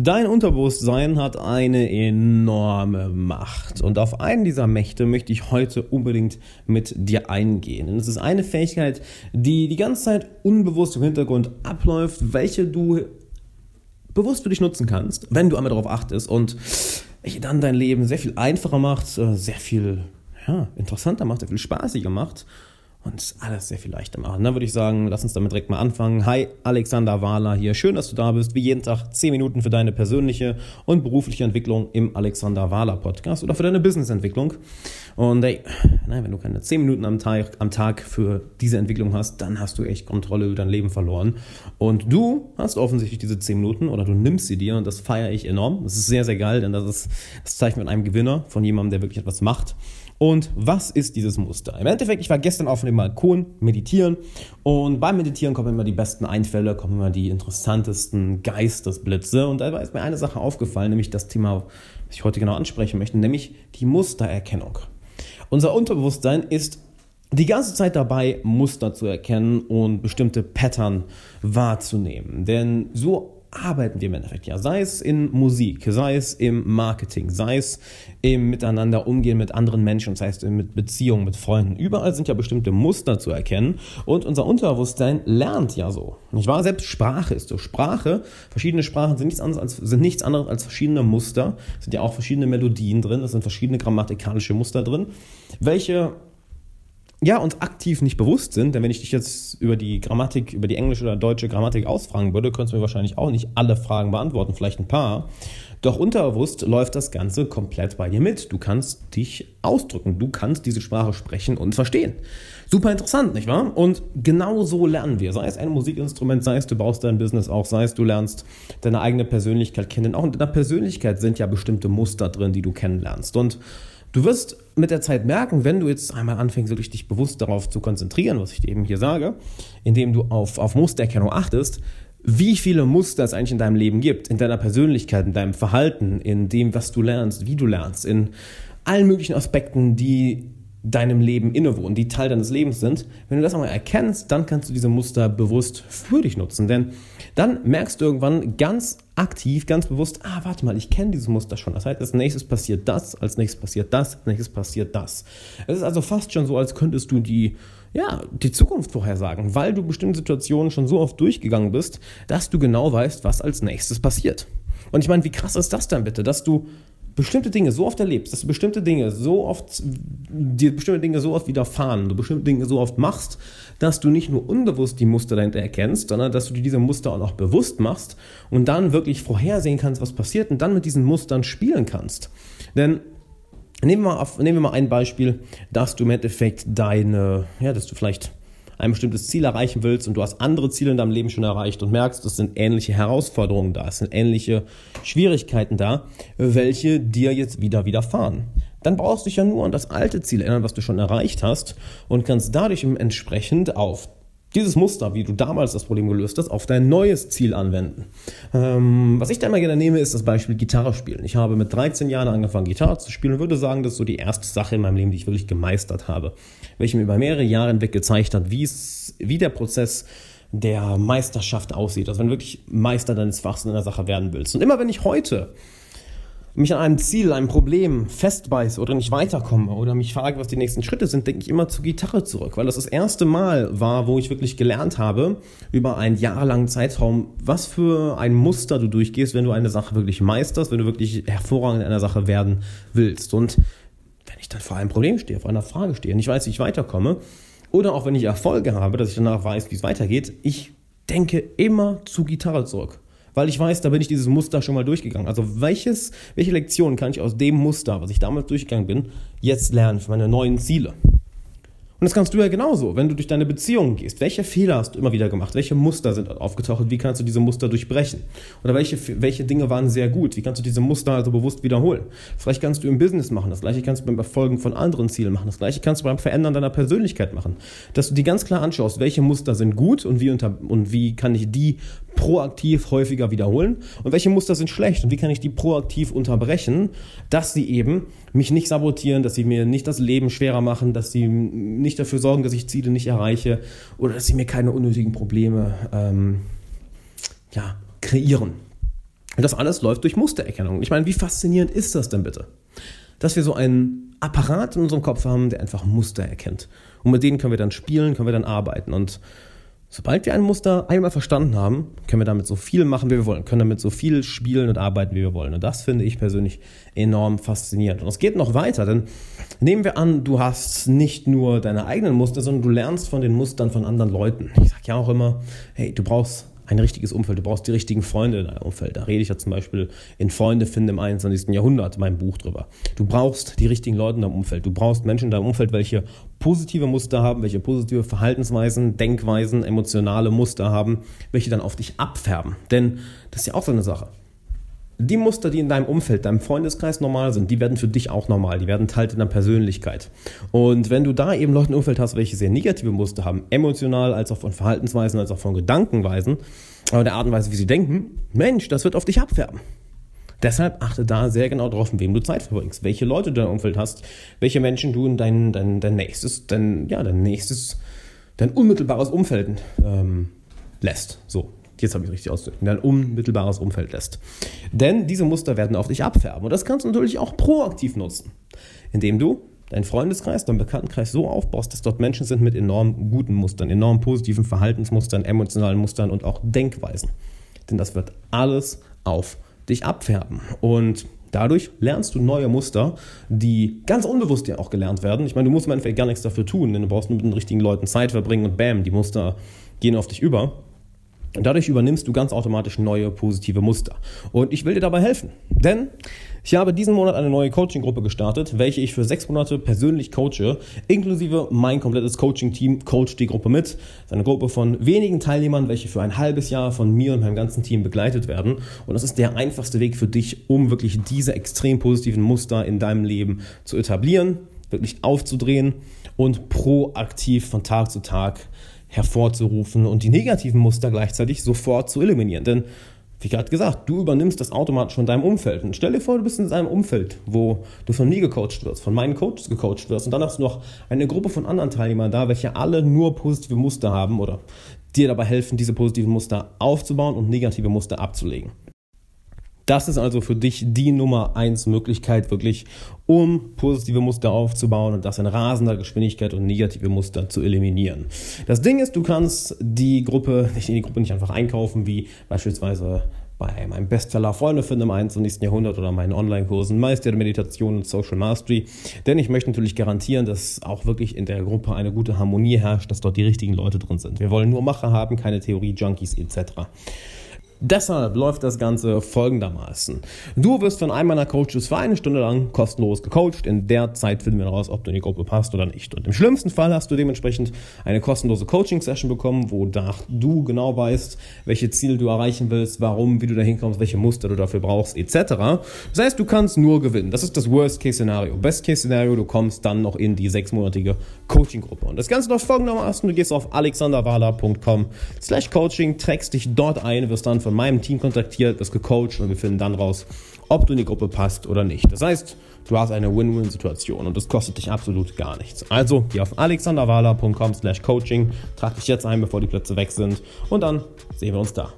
Dein Unterbewusstsein hat eine enorme Macht und auf einen dieser Mächte möchte ich heute unbedingt mit dir eingehen. es ist eine Fähigkeit, die die ganze Zeit unbewusst im Hintergrund abläuft, welche du bewusst für dich nutzen kannst, wenn du einmal darauf achtest und welche dann dein Leben sehr viel einfacher macht, äh, sehr viel ja, interessanter macht, sehr viel spaßiger macht und alles sehr viel leichter machen. Dann würde ich sagen, lass uns damit direkt mal anfangen. Hi, Alexander Wahler hier. Schön, dass du da bist. Wie jeden Tag 10 Minuten für deine persönliche und berufliche Entwicklung im Alexander Wahler Podcast oder für deine Businessentwicklung. Und hey, nein, wenn du keine 10 Minuten am Tag, am Tag für diese Entwicklung hast, dann hast du echt Kontrolle über dein Leben verloren. Und du hast offensichtlich diese 10 Minuten oder du nimmst sie dir und das feiere ich enorm. Das ist sehr, sehr geil, denn das ist das Zeichen von einem Gewinner, von jemandem, der wirklich etwas macht. Und was ist dieses Muster? Im Endeffekt, ich war gestern auf dem Balkon meditieren und beim Meditieren kommen immer die besten Einfälle, kommen immer die interessantesten Geistesblitze und da ist mir eine Sache aufgefallen, nämlich das Thema, was ich heute genau ansprechen möchte, nämlich die Mustererkennung. Unser Unterbewusstsein ist die ganze Zeit dabei, Muster zu erkennen und bestimmte Pattern wahrzunehmen. Denn so arbeiten wir im Endeffekt ja. Sei es in Musik, sei es im Marketing, sei es im Miteinander umgehen mit anderen Menschen, sei es mit Beziehungen, mit Freunden. Überall sind ja bestimmte Muster zu erkennen und unser Unterbewusstsein lernt ja so. Nicht wahr? Selbst Sprache ist so. Sprache, verschiedene Sprachen sind nichts anderes als, sind nichts anderes als verschiedene Muster. Sind ja auch verschiedene Melodien drin, es sind verschiedene grammatikalische Muster drin, welche ja, uns aktiv nicht bewusst sind, denn wenn ich dich jetzt über die Grammatik, über die englische oder deutsche Grammatik ausfragen würde, könntest du mir wahrscheinlich auch nicht alle Fragen beantworten, vielleicht ein paar. Doch unterbewusst läuft das Ganze komplett bei dir mit. Du kannst dich ausdrücken, du kannst diese Sprache sprechen und verstehen. Super interessant, nicht wahr? Und genau so lernen wir. Sei es ein Musikinstrument, sei es du baust dein Business auch, sei es du lernst deine eigene Persönlichkeit kennen. Auch in deiner Persönlichkeit sind ja bestimmte Muster drin, die du kennenlernst. Und Du wirst mit der Zeit merken, wenn du jetzt einmal anfängst, wirklich dich bewusst darauf zu konzentrieren, was ich dir eben hier sage, indem du auf, auf Mustererkennung achtest, wie viele Muster es eigentlich in deinem Leben gibt, in deiner Persönlichkeit, in deinem Verhalten, in dem, was du lernst, wie du lernst, in allen möglichen Aspekten, die deinem Leben innewohnen, die Teil deines Lebens sind. Wenn du das einmal erkennst, dann kannst du diese Muster bewusst für dich nutzen. Denn dann merkst du irgendwann ganz aktiv, ganz bewusst, ah, warte mal, ich kenne dieses Muster schon. Das heißt, als nächstes passiert das, als nächstes passiert das, als nächstes passiert das. Es ist also fast schon so, als könntest du die, ja, die Zukunft vorhersagen, weil du bestimmte Situationen schon so oft durchgegangen bist, dass du genau weißt, was als nächstes passiert. Und ich meine, wie krass ist das dann bitte, dass du bestimmte Dinge so oft erlebst, dass du bestimmte Dinge so oft, dir bestimmte Dinge so oft widerfahren, du bestimmte Dinge so oft machst, dass du nicht nur unbewusst die Muster dahinter erkennst, sondern dass du dir diese Muster auch noch bewusst machst und dann wirklich vorhersehen kannst, was passiert und dann mit diesen Mustern spielen kannst. Denn nehmen wir mal, auf, nehmen wir mal ein Beispiel, dass du im Endeffekt deine, ja, dass du vielleicht ein bestimmtes Ziel erreichen willst und du hast andere Ziele in deinem Leben schon erreicht und merkst, es sind ähnliche Herausforderungen da, es sind ähnliche Schwierigkeiten da, welche dir jetzt wieder widerfahren. Dann brauchst du dich ja nur an das alte Ziel erinnern, was du schon erreicht hast und kannst dadurch entsprechend auf dieses Muster, wie du damals das Problem gelöst hast, auf dein neues Ziel anwenden. Ähm, was ich da immer gerne nehme, ist das Beispiel Gitarre spielen. Ich habe mit 13 Jahren angefangen, Gitarre zu spielen und würde sagen, das ist so die erste Sache in meinem Leben, die ich wirklich gemeistert habe. Welche mir über mehrere Jahre hinweg gezeigt hat, wie der Prozess der Meisterschaft aussieht. Also wenn du wirklich Meister deines Fachs in einer Sache werden willst. Und immer wenn ich heute mich an einem Ziel, einem Problem festbeiße oder nicht weiterkomme oder mich frage, was die nächsten Schritte sind, denke ich immer zur Gitarre zurück, weil das das erste Mal war, wo ich wirklich gelernt habe, über einen jahrelangen Zeitraum, was für ein Muster du durchgehst, wenn du eine Sache wirklich meisterst, wenn du wirklich hervorragend in einer Sache werden willst. Und wenn ich dann vor einem Problem stehe, vor einer Frage stehe, nicht weiß, wie ich weiterkomme, oder auch wenn ich Erfolge habe, dass ich danach weiß, wie es weitergeht, ich denke immer zu Gitarre zurück weil ich weiß, da bin ich dieses Muster schon mal durchgegangen. Also welches, welche Lektion kann ich aus dem Muster, was ich damals durchgegangen bin, jetzt lernen für meine neuen Ziele? Und das kannst du ja genauso, wenn du durch deine Beziehungen gehst. Welche Fehler hast du immer wieder gemacht? Welche Muster sind aufgetaucht? Wie kannst du diese Muster durchbrechen? Oder welche, welche Dinge waren sehr gut? Wie kannst du diese Muster also bewusst wiederholen? Vielleicht kannst du im Business machen. Das gleiche kannst du beim Erfolgen von anderen Zielen machen. Das gleiche kannst du beim Verändern deiner Persönlichkeit machen. Dass du dir ganz klar anschaust, welche Muster sind gut und wie, unter, und wie kann ich die proaktiv häufiger wiederholen und welche Muster sind schlecht und wie kann ich die proaktiv unterbrechen, dass sie eben mich nicht sabotieren, dass sie mir nicht das Leben schwerer machen, dass sie nicht dafür sorgen, dass ich Ziele nicht erreiche oder dass sie mir keine unnötigen Probleme ähm, ja, kreieren. Und das alles läuft durch Mustererkennung. Ich meine, wie faszinierend ist das denn bitte? Dass wir so einen Apparat in unserem Kopf haben, der einfach Muster erkennt. Und mit denen können wir dann spielen, können wir dann arbeiten. Und sobald wir ein Muster einmal verstanden haben, können wir damit so viel machen, wie wir wollen, können damit so viel spielen und arbeiten, wie wir wollen. Und das finde ich persönlich enorm faszinierend. Und es geht noch weiter, denn nehmen wir an, du hast nicht nur deine eigenen Muster, sondern du lernst von den Mustern von anderen Leuten. Ich sage ja auch immer, hey, du brauchst ein richtiges Umfeld. Du brauchst die richtigen Freunde in deinem Umfeld. Da rede ich ja zum Beispiel in Freunde finden im 21. Jahrhundert, mein Buch drüber. Du brauchst die richtigen Leute in deinem Umfeld. Du brauchst Menschen in deinem Umfeld, welche positive Muster haben, welche positive Verhaltensweisen, Denkweisen, emotionale Muster haben, welche dann auf dich abfärben. Denn das ist ja auch so eine Sache die Muster, die in deinem Umfeld, deinem Freundeskreis normal sind, die werden für dich auch normal. Die werden Teil deiner Persönlichkeit. Und wenn du da eben Leute im Umfeld hast, welche sehr negative Muster haben, emotional, als auch von Verhaltensweisen, als auch von Gedankenweisen, oder der Art und Weise, wie sie denken, Mensch, das wird auf dich abfärben. Deshalb achte da sehr genau drauf, mit wem du Zeit verbringst, welche Leute du in deinem Umfeld hast, welche Menschen du in dein, dein, dein nächstes, dein, ja, dein nächstes, dein unmittelbares Umfeld ähm, lässt. So, jetzt habe ich richtig ausgedrückt, in dein unmittelbares Umfeld lässt. Denn diese Muster werden auf dich abfärben. Und das kannst du natürlich auch proaktiv nutzen, indem du deinen Freundeskreis, deinen Bekanntenkreis so aufbaust, dass dort Menschen sind mit enorm guten Mustern, enorm positiven Verhaltensmustern, emotionalen Mustern und auch Denkweisen. Denn das wird alles auf dich abfärben. Und Dadurch lernst du neue Muster, die ganz unbewusst ja auch gelernt werden. Ich meine, du musst im Endeffekt gar nichts dafür tun, denn du brauchst nur mit den richtigen Leuten Zeit verbringen und bam, die Muster gehen auf dich über. Und dadurch übernimmst du ganz automatisch neue positive Muster. Und ich will dir dabei helfen. Denn ich habe diesen Monat eine neue Coaching-Gruppe gestartet, welche ich für sechs Monate persönlich coache, inklusive mein komplettes Coaching-Team coacht die Gruppe mit. Das ist eine Gruppe von wenigen Teilnehmern, welche für ein halbes Jahr von mir und meinem ganzen Team begleitet werden. Und das ist der einfachste Weg für dich, um wirklich diese extrem positiven Muster in deinem Leben zu etablieren, wirklich aufzudrehen und proaktiv von Tag zu Tag hervorzurufen und die negativen Muster gleichzeitig sofort zu eliminieren. Denn, wie gerade gesagt, du übernimmst das automatisch von deinem Umfeld. Und stell dir vor, du bist in einem Umfeld, wo du von mir gecoacht wirst, von meinen Coaches gecoacht wirst und dann hast du noch eine Gruppe von anderen Teilnehmern da, welche alle nur positive Muster haben oder dir dabei helfen, diese positiven Muster aufzubauen und negative Muster abzulegen. Das ist also für dich die Nummer eins Möglichkeit, wirklich, um positive Muster aufzubauen und das in rasender Geschwindigkeit und negative Muster zu eliminieren. Das Ding ist, du kannst die Gruppe, nicht in die Gruppe nicht einfach einkaufen, wie beispielsweise bei meinem Bestseller Freunde finden im 21. Jahrhundert oder meinen Online-Kursen Meister der Meditation und Social Mastery. Denn ich möchte natürlich garantieren, dass auch wirklich in der Gruppe eine gute Harmonie herrscht, dass dort die richtigen Leute drin sind. Wir wollen nur Macher haben, keine Theorie-Junkies etc. Deshalb läuft das Ganze folgendermaßen. Du wirst von einem meiner Coaches für eine Stunde lang kostenlos gecoacht. In der Zeit finden wir raus, ob du in die Gruppe passt oder nicht. Und im schlimmsten Fall hast du dementsprechend eine kostenlose Coaching-Session bekommen, wonach du genau weißt, welche Ziele du erreichen willst, warum, wie du da hinkommst, welche Muster du dafür brauchst, etc. Das heißt, du kannst nur gewinnen. Das ist das Worst-Case-Szenario. Best-Case-Szenario, du kommst dann noch in die sechsmonatige Coaching-Gruppe. Und das Ganze läuft folgendermaßen. Du gehst auf alexanderwala.com slash coaching, trägst dich dort ein, wirst dann von meinem Team kontaktiert, das gecoacht und wir finden dann raus, ob du in die Gruppe passt oder nicht. Das heißt, du hast eine Win-Win-Situation und das kostet dich absolut gar nichts. Also geh auf alexanderwala.com slash coaching, trag dich jetzt ein, bevor die Plätze weg sind und dann sehen wir uns da.